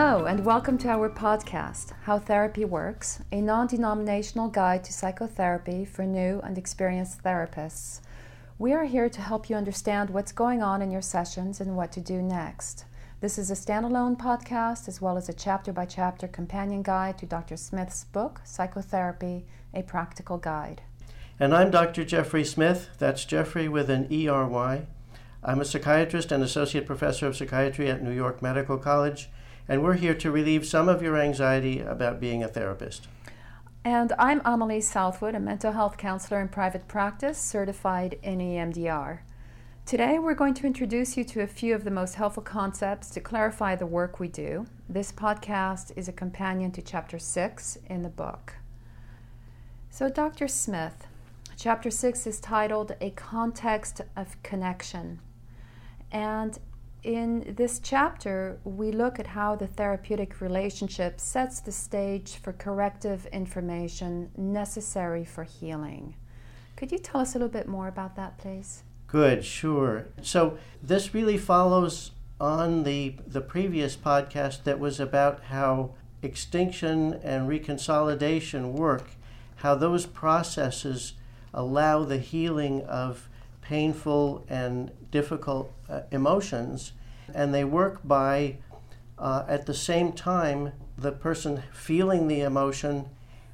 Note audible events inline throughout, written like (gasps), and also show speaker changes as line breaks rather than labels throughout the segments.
Hello, and welcome to our podcast, How Therapy Works, a non denominational guide to psychotherapy for new and experienced therapists. We are here to help you understand what's going on in your sessions and what to do next. This is a standalone podcast as well as a chapter by chapter companion guide to Dr. Smith's book, Psychotherapy A Practical Guide.
And I'm Dr. Jeffrey Smith. That's Jeffrey with an E R Y. I'm a psychiatrist and associate professor of psychiatry at New York Medical College and we're here to relieve some of your anxiety about being a therapist.
And I'm Amelie Southwood, a mental health counselor in private practice, certified in EMDR. Today, we're going to introduce you to a few of the most helpful concepts to clarify the work we do. This podcast is a companion to Chapter 6 in the book. So, Dr. Smith, Chapter 6 is titled A Context of Connection. And in this chapter, we look at how the therapeutic relationship sets the stage for corrective information necessary for healing. Could you tell us a little bit more about that, please?
Good, sure. So, this really follows on the, the previous podcast that was about how extinction and reconsolidation work, how those processes allow the healing of painful and difficult uh, emotions, and they work by, uh, at the same time, the person feeling the emotion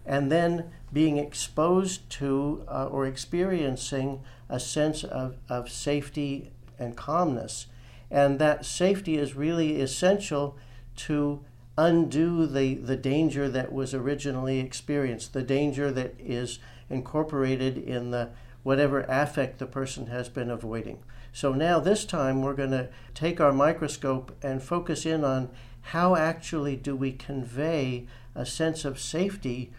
and then being exposed to uh, or experiencing a sense of, of safety and calmness. And that safety is really essential to undo the, the danger that was originally experienced, the danger that is incorporated in the whatever affect the person has been avoiding. So now this time we're going to take our microscope and focus in on how actually do we convey a sense of safety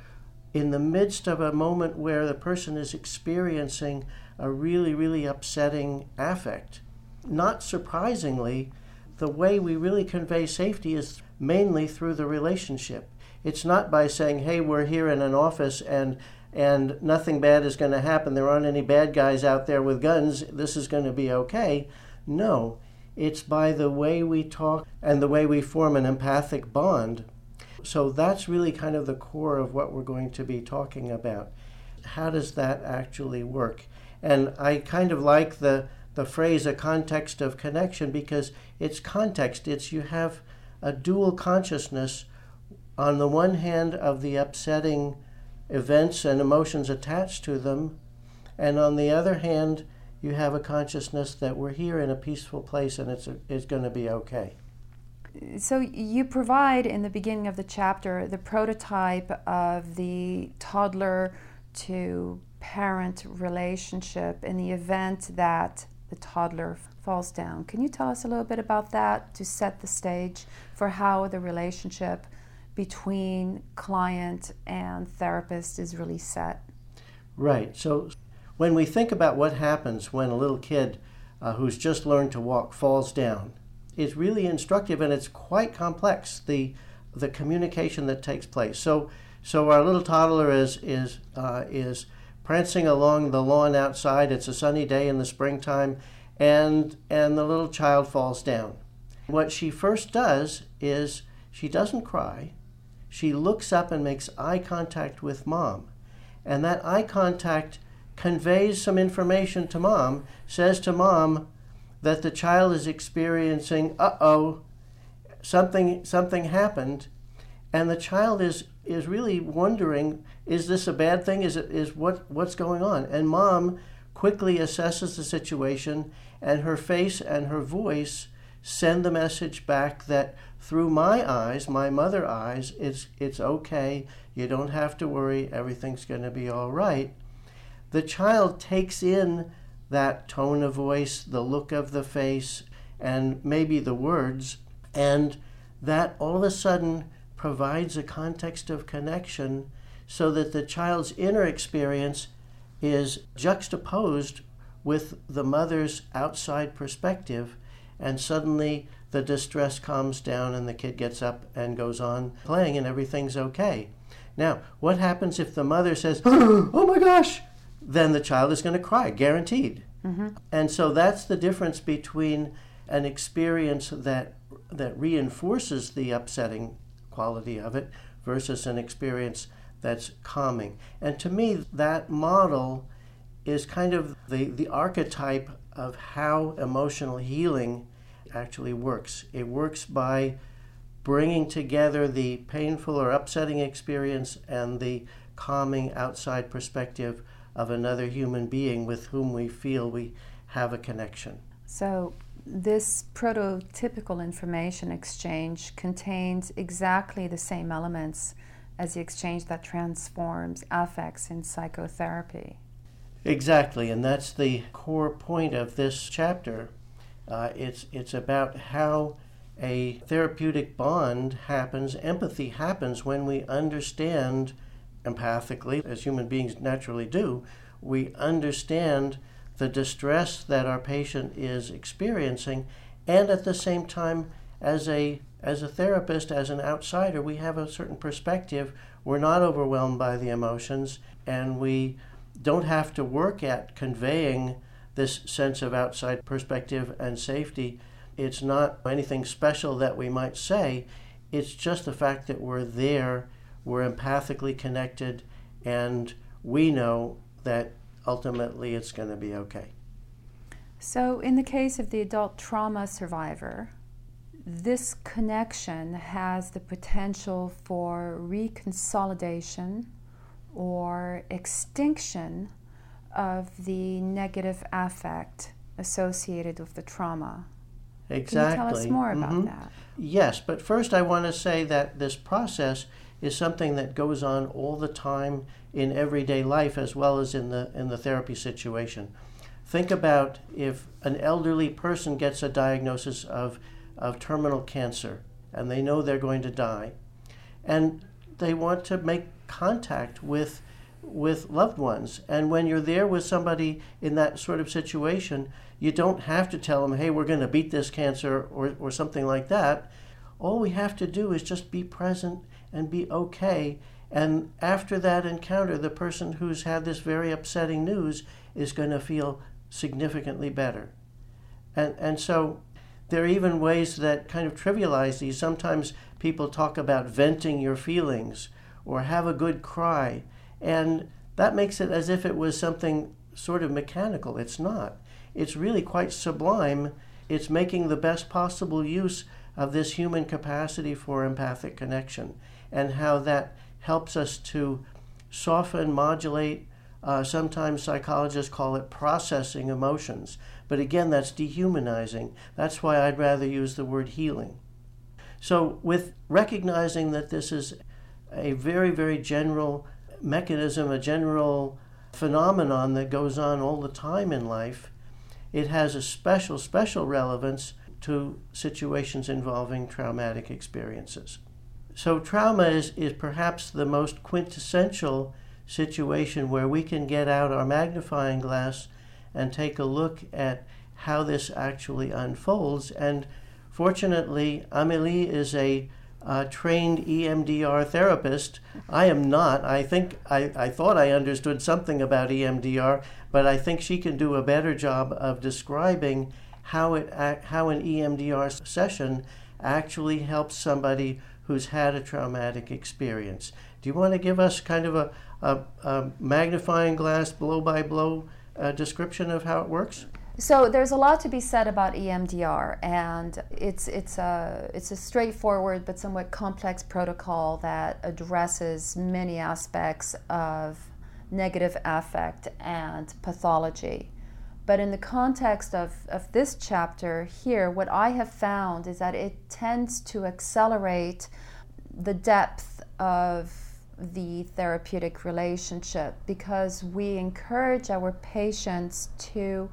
in the midst of a moment where the person is experiencing a really, really upsetting affect. Not surprisingly, the way we really convey safety is mainly through the relationship. It's not by saying, hey, we're here in an office and and nothing bad is going to happen. There aren't any bad guys out there with guns. This is going to be okay. No, it's by the way we talk and the way we form an empathic bond. So that's really kind of the core of what we're going to be talking about. How does that actually work? And I kind of like the the phrase a context of connection because it's context. It's you have a dual consciousness on the one hand of the upsetting events and emotions attached to them. And on the other hand, you have a consciousness that we're here in a peaceful place and it's, it's going to be okay.
So, you provide in the beginning of the chapter the prototype of the toddler to parent relationship in the event that the toddler falls down. Can you tell us a little bit about that to set the stage for how the relationship between client and therapist is really set.
Right. So when we think about what happens when a little kid uh, who's just learned to walk falls down, it's really instructive and it's quite complex the the communication that takes place. So so our little toddler is is uh, is prancing along the lawn outside. It's a sunny day in the springtime, and and the little child falls down. What she first does is she doesn't cry she looks up and makes eye contact with mom. And that eye contact conveys some information to mom, says to mom that the child is experiencing, uh oh, something, something happened. And the child is, is really wondering, is this a bad thing? Is, it, is what, what's going on? And mom quickly assesses the situation, and her face and her voice send the message back that through my eyes, my mother eyes, it's, it's okay. You don't have to worry. Everything's going to be all right. The child takes in that tone of voice, the look of the face, and maybe the words, and that all of a sudden provides a context of connection so that the child's inner experience is juxtaposed with the mother's outside perspective, and suddenly the distress calms down and the kid gets up and goes on playing and everything's okay. Now, what happens if the mother says, (gasps) Oh my gosh? Then the child is going to cry, guaranteed. Mm-hmm. And so that's the difference between an experience that that reinforces the upsetting quality of it versus an experience that's calming. And to me, that model is kind of the, the archetype of how emotional healing actually works. It works by bringing together the painful or upsetting experience and the calming outside perspective of another human being with whom we feel we have a connection.
So, this prototypical information exchange contains exactly the same elements as the exchange that transforms affects in psychotherapy.
Exactly, and that's the core point of this chapter. Uh, it's, it's about how a therapeutic bond happens, empathy happens when we understand empathically, as human beings naturally do, we understand the distress that our patient is experiencing, and at the same time, as a as a therapist, as an outsider, we have a certain perspective. We're not overwhelmed by the emotions, and we don't have to work at conveying this sense of outside perspective and safety. It's not anything special that we might say. It's just the fact that we're there, we're empathically connected, and we know that ultimately it's going to be okay.
So, in the case of the adult trauma survivor, this connection has the potential for reconsolidation or extinction of the negative affect associated with the trauma.
Exactly.
Can you tell us more about
mm-hmm.
that?
Yes, but first I want to say that this process is something that goes on all the time in everyday life as well as in the in the therapy situation. Think about if an elderly person gets a diagnosis of, of terminal cancer and they know they're going to die and they want to make contact with with loved ones. And when you're there with somebody in that sort of situation, you don't have to tell them, hey, we're going to beat this cancer or, or something like that. All we have to do is just be present and be okay. And after that encounter, the person who's had this very upsetting news is going to feel significantly better. And, and so there are even ways that kind of trivialize these. Sometimes people talk about venting your feelings or have a good cry. And that makes it as if it was something sort of mechanical. It's not. It's really quite sublime. It's making the best possible use of this human capacity for empathic connection and how that helps us to soften, modulate. Uh, sometimes psychologists call it processing emotions. But again, that's dehumanizing. That's why I'd rather use the word healing. So, with recognizing that this is a very, very general mechanism, a general phenomenon that goes on all the time in life, it has a special, special relevance to situations involving traumatic experiences. So, trauma is, is perhaps the most quintessential situation where we can get out our magnifying glass and take a look at how this actually unfolds. And fortunately, Amelie is a uh, trained EMDR therapist. I am not. I think I, I thought I understood something about EMDR, but I think she can do a better job of describing how it how an EMDR session actually helps somebody who's had a traumatic experience. Do you want to give us kind of a, a, a magnifying glass blow by blow description of how it works?
So there's a lot to be said about EMDR, and it's it's a it's a straightforward but somewhat complex protocol that addresses many aspects of negative affect and pathology. But in the context of, of this chapter here, what I have found is that it tends to accelerate the depth of the therapeutic relationship because we encourage our patients to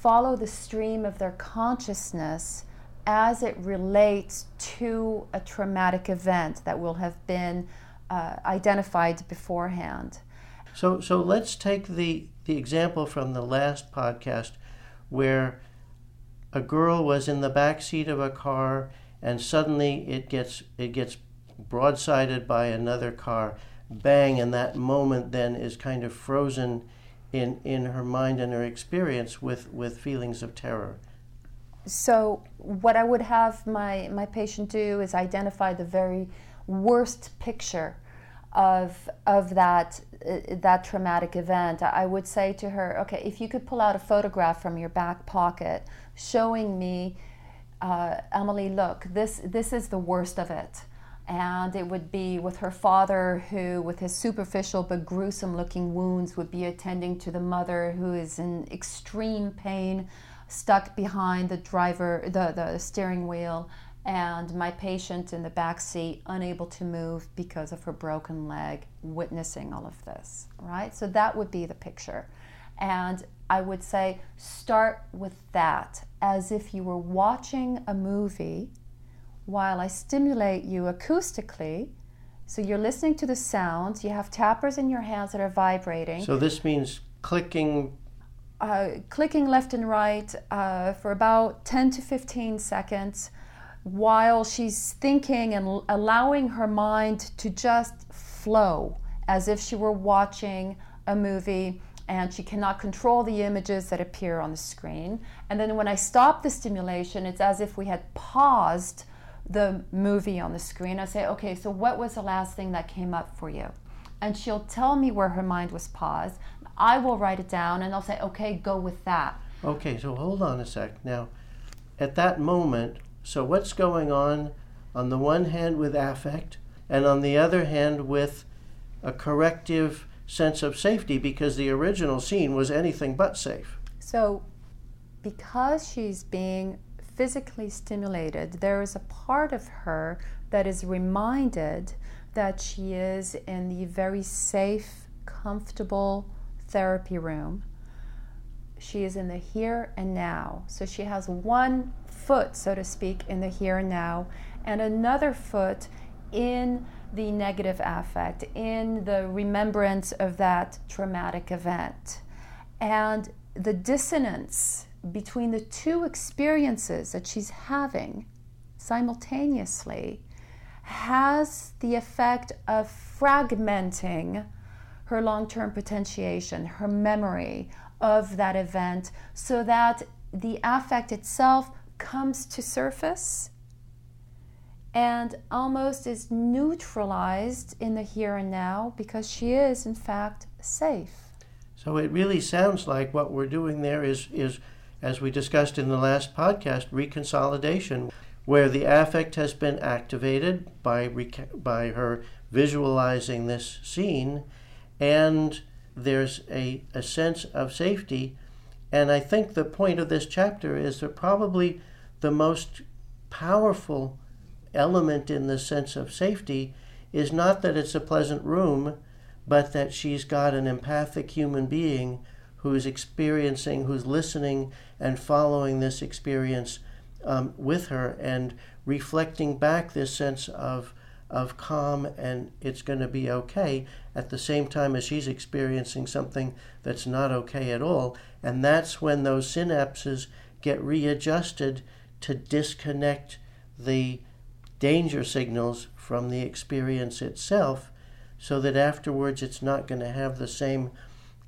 follow the stream of their consciousness as it relates to a traumatic event that will have been uh, identified beforehand.
So, so let's take the, the example from the last podcast where a girl was in the back seat of a car and suddenly it gets it gets broadsided by another car bang and that moment then is kind of frozen in, in her mind and her experience with, with feelings of terror.
So what I would have my, my patient do is identify the very worst picture of of that uh, that traumatic event. I would say to her, okay, if you could pull out a photograph from your back pocket showing me, uh, Emily, look, this this is the worst of it. And it would be with her father, who, with his superficial but gruesome looking wounds, would be attending to the mother who is in extreme pain, stuck behind the driver, the, the steering wheel, and my patient in the back seat unable to move because of her broken leg witnessing all of this right? So that would be the picture. And i would say start with that as if you were watching a movie while i stimulate you acoustically. So you're listening to the sounds. You have tappers in your hands that are vibrating.
So this means clicking
uh, clicking left and right uh, for about 10 to 15 seconds while she's thinking and allowing her mind to just flow as if she were watching a movie and she cannot control the images that appear on the screen. And then when I stop the stimulation, it's as if we had paused the movie on the screen. I say, okay, so what was the last thing that came up for you? And she'll tell me where her mind was paused. I will write it down and I'll say, okay, go with that.
Okay, so hold on a sec. Now, at that moment, so, what's going on on the one hand with affect, and on the other hand with a corrective sense of safety because the original scene was anything but safe?
So, because she's being physically stimulated, there is a part of her that is reminded that she is in the very safe, comfortable therapy room. She is in the here and now. So she has one foot, so to speak, in the here and now, and another foot in the negative affect, in the remembrance of that traumatic event. And the dissonance between the two experiences that she's having simultaneously has the effect of fragmenting her long term potentiation, her memory of that event, so that the affect itself comes to surface and almost is neutralized in the here and now because she is in fact safe.
So it really sounds like what we're doing there is is as we discussed in the last podcast reconsolidation where the affect has been activated by by her visualizing this scene and there's a, a sense of safety. And I think the point of this chapter is that probably the most powerful element in the sense of safety is not that it's a pleasant room, but that she's got an empathic human being who's experiencing, who's listening and following this experience um, with her and reflecting back this sense of of calm and it's going to be okay at the same time as she's experiencing something that's not okay at all. And that's when those synapses get readjusted to disconnect the danger signals from the experience itself so that afterwards it's not going to have the same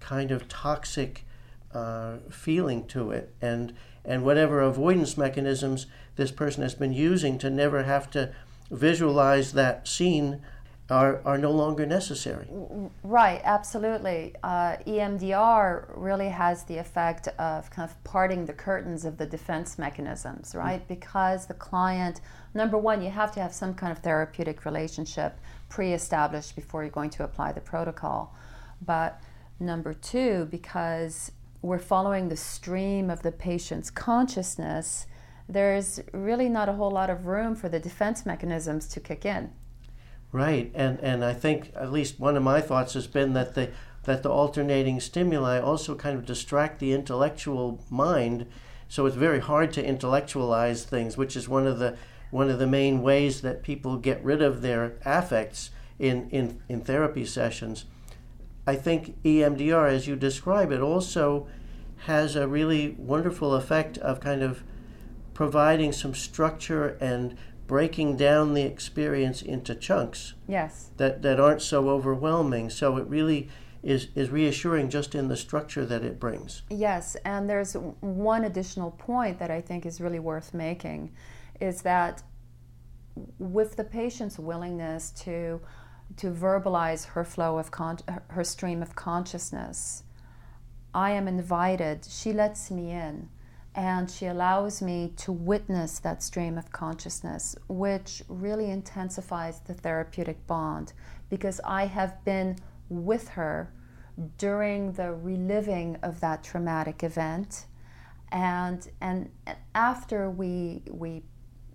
kind of toxic uh, feeling to it and and whatever avoidance mechanisms this person has been using to never have to visualize that scene are, are no longer necessary.
Right, absolutely. Uh, EMDR really has the effect of kind of parting the curtains of the defense mechanisms, right? Mm. Because the client, number one, you have to have some kind of therapeutic relationship pre established before you're going to apply the protocol. But number two, because we're following the stream of the patient's consciousness, there's really not a whole lot of room for the defense mechanisms to kick in.
Right, and and I think at least one of my thoughts has been that the that the alternating stimuli also kind of distract the intellectual mind, so it's very hard to intellectualize things, which is one of the one of the main ways that people get rid of their affects in in, in therapy sessions. I think EMDR, as you describe it, also has a really wonderful effect of kind of providing some structure and breaking down the experience into chunks.
Yes.
That that aren't so overwhelming. So it really is, is reassuring just in the structure that it brings.
Yes, and there's one additional point that I think is really worth making is that with the patient's willingness to to verbalize her flow of con- her stream of consciousness, I am invited. She lets me in and she allows me to witness that stream of consciousness, which really intensifies the therapeutic bond because I have been with her during the reliving of that traumatic event. And, and after we, we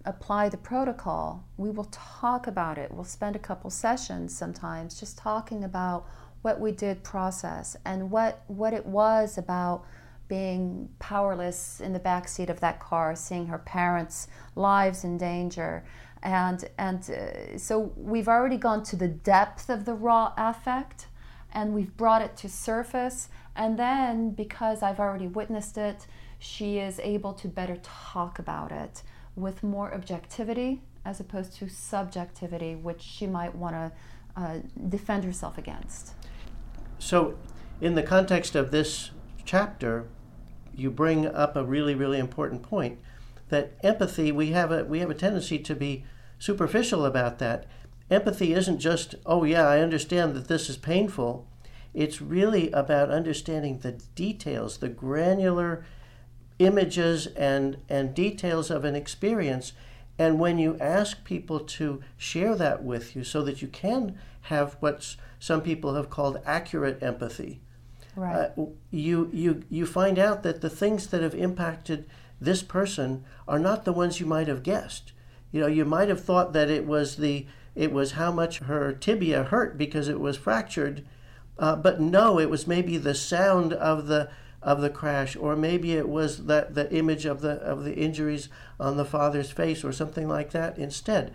apply the protocol, we will talk about it. We'll spend a couple sessions sometimes just talking about what we did process and what, what it was about being powerless in the back seat of that car, seeing her parents' lives in danger. And, and uh, so we've already gone to the depth of the raw affect and we've brought it to surface. And then, because I've already witnessed it, she is able to better talk about it with more objectivity as opposed to subjectivity, which she might want to uh, defend herself against.
So, in the context of this chapter, you bring up a really, really important point that empathy, we have a, we have a tendency to be superficial about that. Empathy isn't just, oh, yeah, I understand that this is painful. It's really about understanding the details, the granular images and, and details of an experience. And when you ask people to share that with you so that you can have what some people have called accurate empathy,
Right. Uh,
you, you, you find out that the things that have impacted this person are not the ones you might have guessed. You know, you might have thought that it was the it was how much her tibia hurt because it was fractured, uh, but no, it was maybe the sound of the of the crash, or maybe it was that the image of the of the injuries on the father's face, or something like that instead.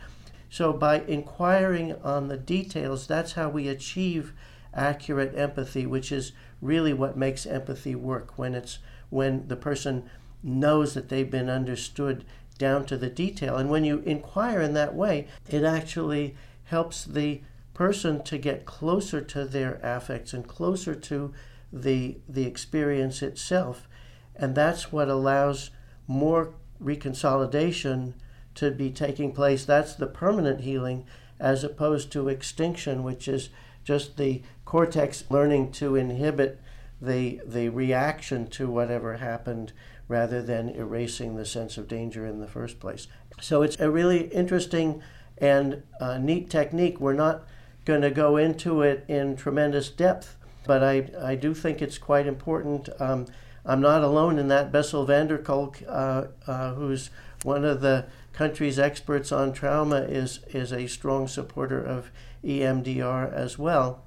So by inquiring on the details, that's how we achieve accurate empathy, which is really what makes empathy work when it's when the person knows that they've been understood down to the detail. And when you inquire in that way, it actually helps the person to get closer to their affects and closer to the the experience itself. And that's what allows more reconsolidation to be taking place. That's the permanent healing as opposed to extinction, which is just the cortex learning to inhibit the, the reaction to whatever happened rather than erasing the sense of danger in the first place. So it's a really interesting and uh, neat technique. We're not going to go into it in tremendous depth, but I, I do think it's quite important. Um, I'm not alone in that. Bessel van der Kolk, uh, uh, who's one of the country's experts on trauma, is, is a strong supporter of EMDR as well.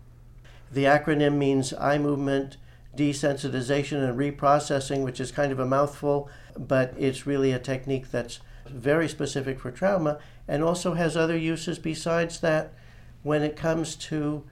The acronym means eye movement, desensitization, and reprocessing, which is kind of a mouthful, but it's really a technique that's very specific for trauma and also has other uses besides that when it comes to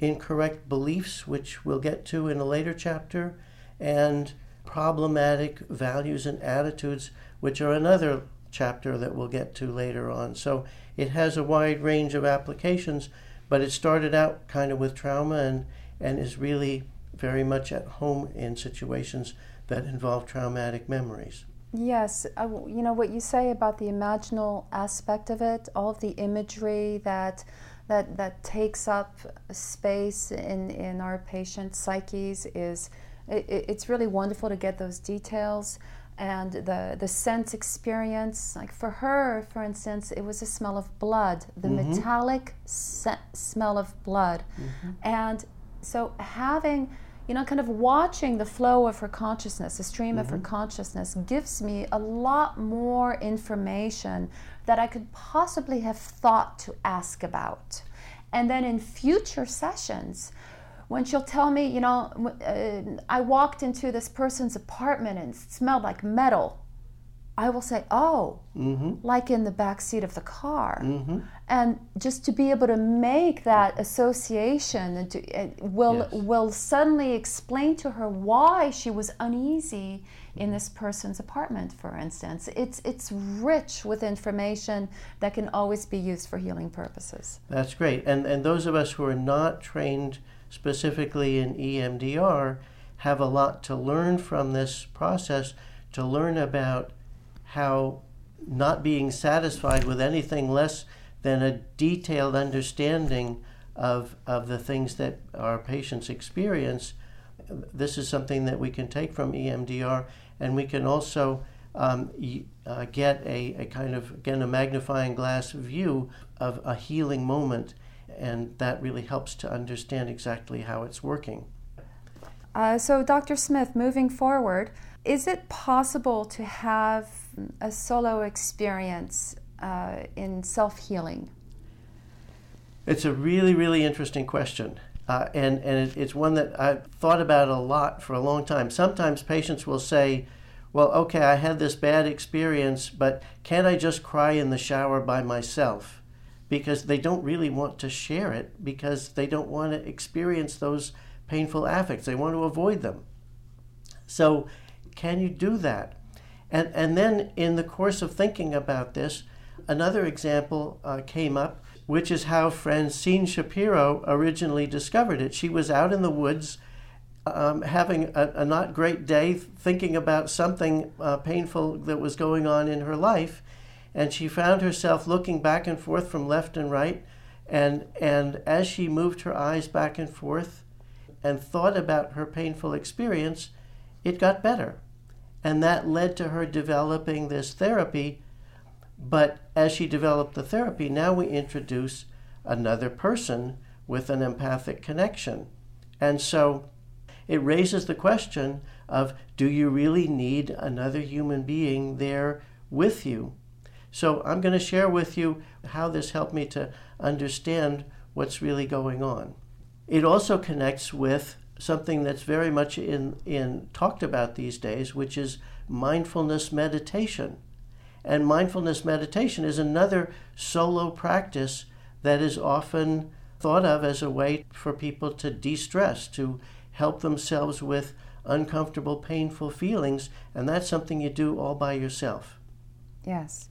incorrect beliefs, which we'll get to in a later chapter, and problematic values and attitudes, which are another chapter that we'll get to later on. So it has a wide range of applications, but it started out kind of with trauma and, and is really very much at home in situations that involve traumatic memories.
Yes, uh, you know what you say about the imaginal aspect of it, all of the imagery that that that takes up space in in our patient psyches is it, it's really wonderful to get those details and the the sense experience like for her for instance it was a smell of blood the mm-hmm. metallic se- smell of blood mm-hmm. and so having you know kind of watching the flow of her consciousness the stream mm-hmm. of her mm-hmm. consciousness gives me a lot more information that i could possibly have thought to ask about and then in future sessions when she'll tell me, you know, uh, I walked into this person's apartment and smelled like metal, I will say, oh, mm-hmm. like in the back seat of the car. Mm-hmm. And just to be able to make that association and to, uh, will, yes. will suddenly explain to her why she was uneasy in this person's apartment, for instance. It's, it's rich with information that can always be used for healing purposes.
That's great. And, and those of us who are not trained specifically in EMDR, have a lot to learn from this process to learn about how not being satisfied with anything less than a detailed understanding of, of the things that our patients experience. This is something that we can take from EMDR, and we can also um, uh, get a, a kind of, again, a magnifying glass view of a healing moment, and that really helps to understand exactly how it's working.
Uh, so, Dr. Smith, moving forward, is it possible to have a solo experience uh, in self healing?
It's a really, really interesting question. Uh, and and it's one that I've thought about a lot for a long time. Sometimes patients will say, well, okay, I had this bad experience, but can't I just cry in the shower by myself? Because they don't really want to share it because they don't want to experience those painful affects. They want to avoid them. So, can you do that? And, and then, in the course of thinking about this, another example uh, came up, which is how Francine Shapiro originally discovered it. She was out in the woods um, having a, a, not great day, thinking about something uh, painful that was going on in her life, and she found herself looking back and forth from left and right, and and as she moved her eyes back and forth, and thought about her painful experience, it got better, and that led to her developing this therapy. But as she developed the therapy, now we introduce another person with an empathic connection, and so it raises the question of do you really need another human being there with you? So I'm going to share with you how this helped me to understand what's really going on. It also connects with something that's very much in, in talked about these days, which is mindfulness meditation. And mindfulness meditation is another solo practice that is often thought of as a way for people to de stress, to help themselves with uncomfortable, painful feelings, and that's something you do all by yourself.
Yes.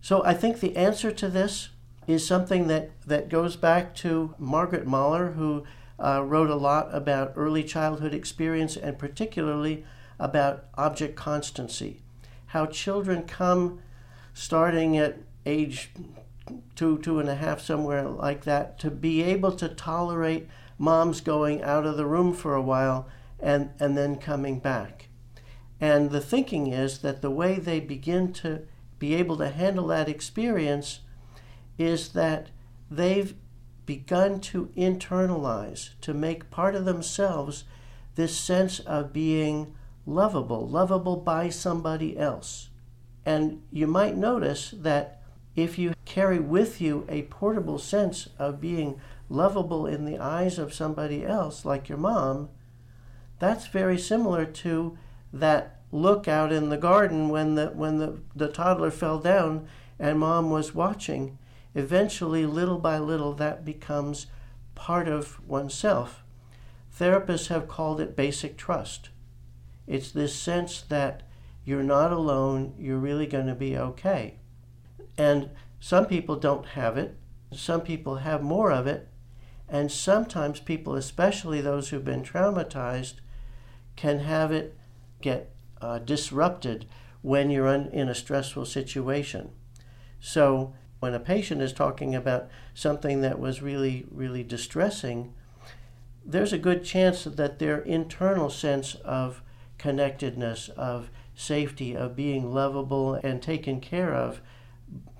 So I think the answer to this is something that, that goes back to Margaret Mahler, who uh, wrote a lot about early childhood experience and particularly about object constancy. How children come starting at age two, two and a half, somewhere like that, to be able to tolerate mom's going out of the room for a while and, and then coming back. And the thinking is that the way they begin to be able to handle that experience is that they've begun to internalize, to make part of themselves this sense of being lovable, lovable by somebody else. And you might notice that if you carry with you a portable sense of being lovable in the eyes of somebody else, like your mom, that's very similar to that look out in the garden when the when the, the toddler fell down and mom was watching. Eventually, little by little, that becomes part of oneself. Therapists have called it basic trust. It's this sense that you're not alone, you're really going to be okay. And some people don't have it, some people have more of it, and sometimes people, especially those who've been traumatized, can have it get uh, disrupted when you're in a stressful situation. So, when a patient is talking about something that was really, really distressing, there's a good chance that their internal sense of connectedness, of safety, of being lovable and taken care of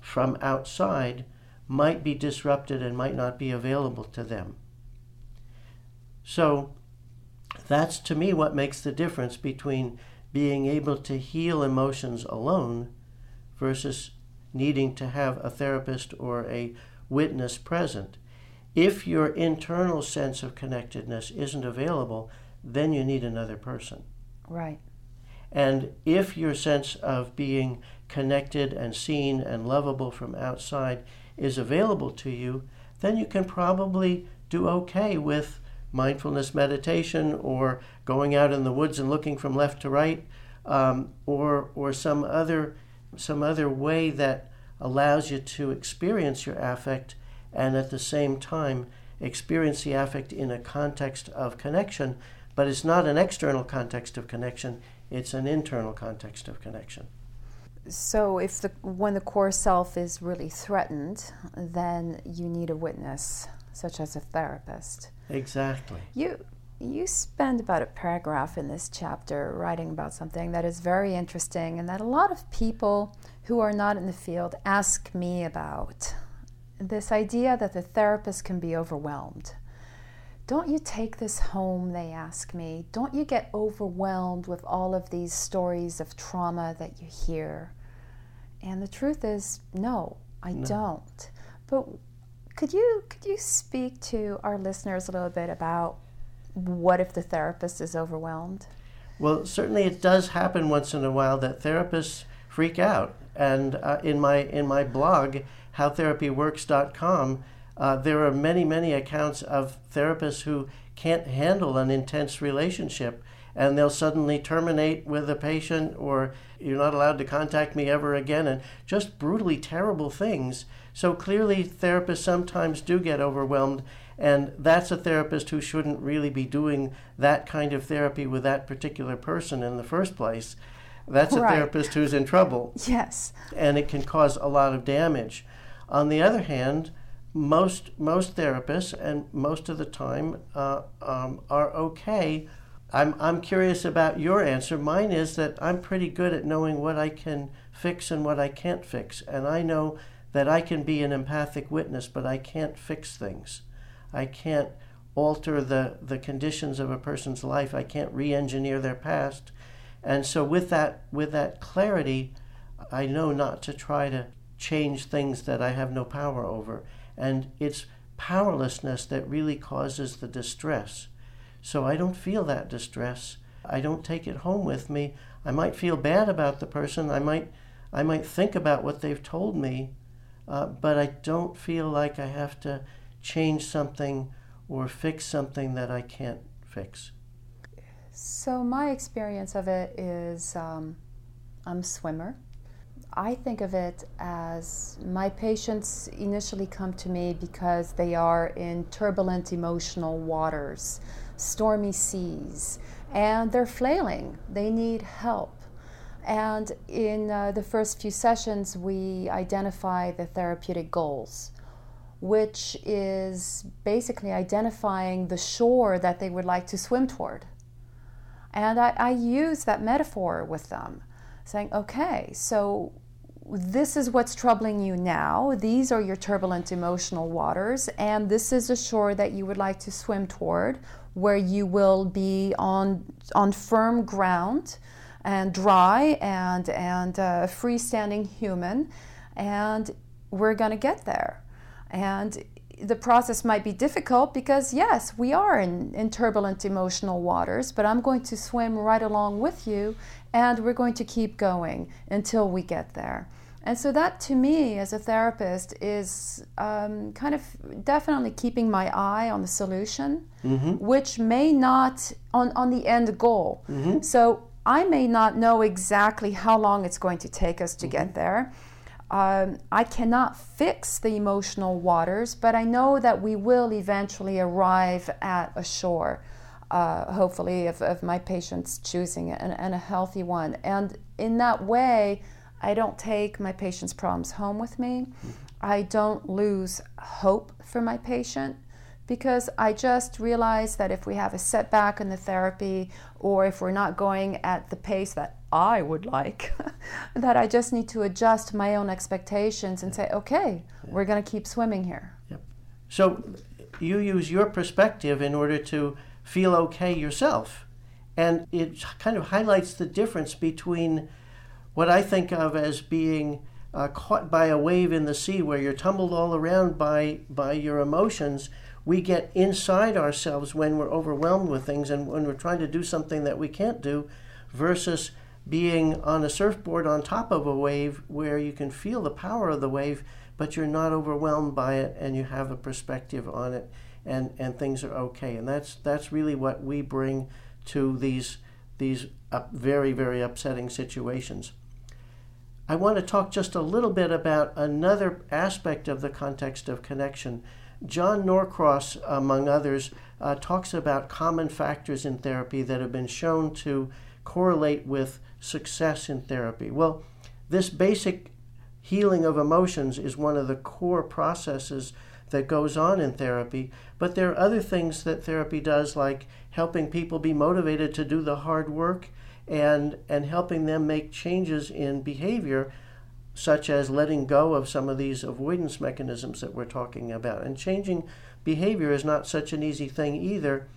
from outside might be disrupted and might not be available to them. So, that's to me what makes the difference between being able to heal emotions alone versus needing to have a therapist or a witness present. If your internal sense of connectedness isn't available, then you need another person.
Right.
And if your sense of being connected and seen and lovable from outside is available to you, then you can probably do okay with mindfulness meditation or going out in the woods and looking from left to right um, or, or some, other, some other way that allows you to experience your affect and at the same time experience the affect in a context of connection, but it's not an external context of connection, it's an internal context of connection.
So if the when the core self is really threatened, then you need a witness, such as a therapist.
Exactly.
You you spend about a paragraph in this chapter writing about something that is very interesting and that a lot of people who are not in the field ask me about. This idea that the therapist can be overwhelmed. Don't you take this home, they ask me. Don't you get overwhelmed with all of these stories of trauma that you hear? And the truth is, no, I no. don't. But could you could you speak to our listeners a little bit about what if the therapist is overwhelmed?
Well, certainly it does happen once in a while that therapists freak out. And uh, in my in my blog, howtherapyworks.com, uh, there are many many accounts of therapists who can't handle an intense relationship, and they'll suddenly terminate with a patient, or you're not allowed to contact me ever again, and just brutally terrible things. So clearly, therapists sometimes do get overwhelmed and that's a therapist who shouldn't really be doing that kind of therapy with that particular person in the first place. That's a therapist who's in trouble.
Yes.
And it can cause a lot of damage. On the other hand, most most therapists and most of the time uh, um, are okay. I'm I'm curious about your answer. Mine is that I'm pretty good at knowing what I can fix and what I can't fix, and I know that I can be an empathic witness, but I can't fix things. I can't alter the, the conditions of a person's life. I can't re-engineer their past. And so with that with that clarity, I know not to try to change things that I have no power over. And it's powerlessness that really causes the distress. So I don't feel that distress. I don't take it home with me. I might feel bad about the person. I might I might think about what they've told me, uh, but I don't feel like I have to change something or fix something that I can't fix?
So, my experience of it is um, I'm a swimmer. I think of it as my patients initially come to me because they are in turbulent emotional waters, stormy seas, and they're flailing. They need help. And in uh, the first few sessions, we identify the therapeutic goals which is basically identifying the shore that they would like to swim toward. And I, I use that metaphor with them, saying, okay, so this is what's troubling you now. These are your turbulent emotional waters, and this is a shore that you would like to swim toward, where you will be on on firm ground, and dry and and uh, freestanding human, and we're going to get there. And the process might be difficult because, yes, we are in, in turbulent emotional waters, but I'm going to swim right along with you and we're going to keep going until we get there. And so, that to me as a therapist is um, kind of definitely keeping my eye on the solution, mm-hmm. which may not, on, on the end goal. Mm-hmm. So, I may not know exactly how long it's going to take us to mm-hmm. get there um, I cannot fix the emotional waters, but I know that we will eventually arrive at a shore, uh, hopefully, of, of my patient's choosing and, and a healthy one. And in that way, I don't take my patient's problems home with me. I don't lose hope for my patient because I just realize that if we have a setback in the therapy or if we're not going at the pace that I would like, (laughs) that I just need to adjust my own expectations and say, okay, yeah. we're going to keep swimming here.
Yep. So you use your perspective in order to feel okay yourself. And it kind of highlights the difference between what I think of as being uh, caught by a wave in the sea where you're tumbled all around by, by your emotions we get inside ourselves when we're overwhelmed with things and when we're trying to do something that we can't do versus being on a surfboard on top of a wave where you can feel the power of the wave but you're not overwhelmed by it and you have a perspective on it and, and things are okay. And that's that's really what we bring to these these very very upsetting situations. I want to talk just a little bit about another aspect of the context of connection. John Norcross, among others, uh, talks about common factors in therapy that have been shown to correlate with success in therapy. Well, this basic healing of emotions is one of the core processes that goes on in therapy, but there are other things that therapy does, like helping people be motivated to do the hard work and, and helping them make changes in behavior, such as letting go of some of these avoidance mechanisms that we're talking about. And changing behavior is not such an easy thing either.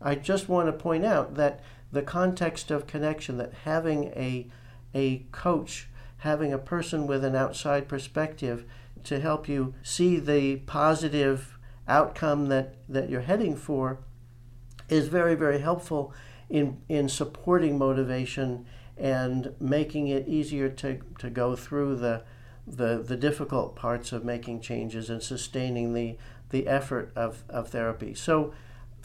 I just want to point out that the context of connection, that having a, a coach, having a person with an outside perspective to help you see the positive outcome that, that you're heading for is very, very helpful in, in supporting motivation and making it easier to, to go through the, the, the difficult parts of making changes and sustaining the, the effort of, of therapy. So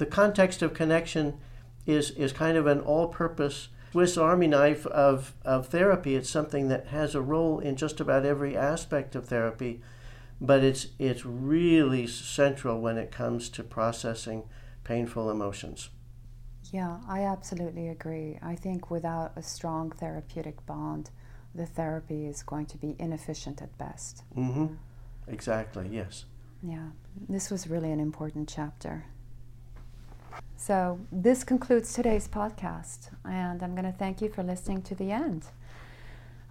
the context of connection is, is kind of an all purpose Swiss Army knife of, of therapy. It's something that has a role in just about every aspect of therapy, but it's, it's really central when it comes to processing painful emotions.
Yeah, I absolutely agree. I think without a strong therapeutic bond, the therapy is going to be inefficient at best.
Mm-hmm. Exactly, yes.
Yeah, this was really an important chapter. So, this concludes today's podcast, and I'm going to thank you for listening to the end.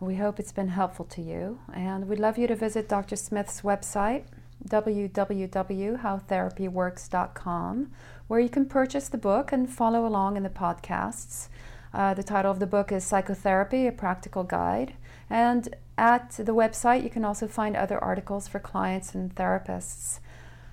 We hope it's been helpful to you, and we'd love you to visit Dr. Smith's website, www.howtherapyworks.com, where you can purchase the book and follow along in the podcasts. Uh, the title of the book is Psychotherapy A Practical Guide. And at the website, you can also find other articles for clients and therapists.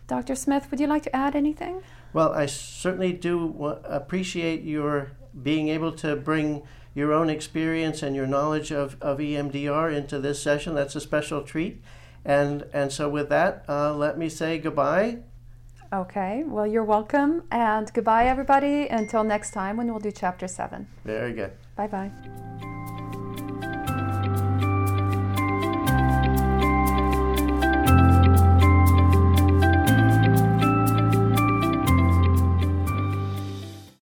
Dr. Smith, would you like to add anything?
Well, I certainly do appreciate your being able to bring your own experience and your knowledge of, of EMDR into this session. That's a special treat. And, and so, with that, uh, let me say goodbye.
Okay, well, you're welcome. And goodbye, everybody. Until next time when we'll do chapter seven.
Very good.
Bye bye.